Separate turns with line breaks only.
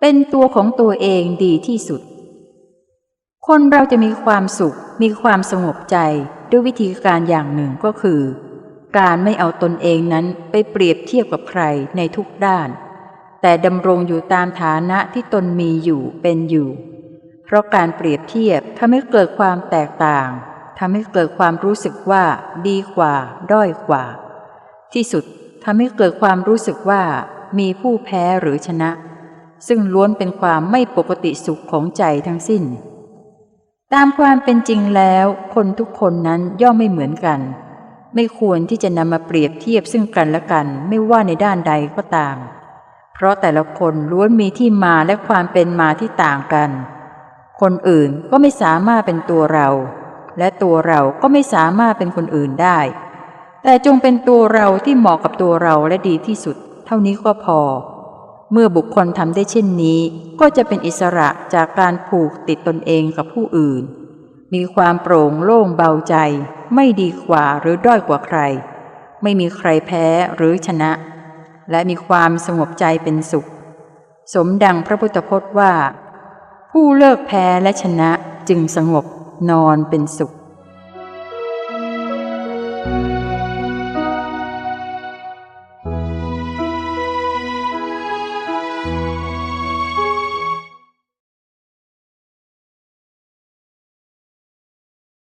เป็นตัวของตัวเองดีที่สุด คนเราจะมีความสุข มีความสงบใจด้วยวิธีการอย่างหนึ่งก็คือ การไม่เอาตนเองนั้นไปเปรียบเทียบกับใครในทุกด้าน แต่ดำรงอยู่ตามฐานะที่ตนมีอยู่เป็นอยู่ เพราะการเปรียบเทียบทำให้เกิดความแตกต่างทำให้เกิดความรู้สึกว่า ดีกว่า ด้อยกว่า ที่สุดทำให้เกิดความรู้สึกว่า มีผู้แพ้หรือชนะ ซึ่งล้วนเป็นความไม่ปกติสุขของใจทั้งสิ้น ตามความเป็นจริงแล้ว คนทุกคนนั้นย่อมไม่เหมือนกัน ไม่ควรที่จะนำมาเปรียบเทียบซึ่งกันและกันไม่ว่าในด้านใดก็ตาม เพราะแต่ละคนล้วนมีที่มาและความเป็นมาที่ต่างกัน คนอื่นก็ไม่สามารถเป็นตัวเรา และตัวเราก็ไม่สามารถเป็นคนอื่นได้ แต่จงเป็นตัวเราที่เหมาะกับตัวเราและดีที่สุด เท่านี้ก็พอ เมื่อบุคคลทำได้เช่นนี้ ก็จะเป็นอิสระจากการผูกติดตนเองกับผู้อื่น มีความโปร่งโล่งเบาใจ ไม่ดีกว่าหรือด้อยกว่าใคร ไม่มีใครแพ้หรือชนะ และมีความสงบใจเป็นสุข สมดังพระพุทธพจน์ว่า ผู้เลิกแพ้และชนะจึงสงบนอนเป็นสุข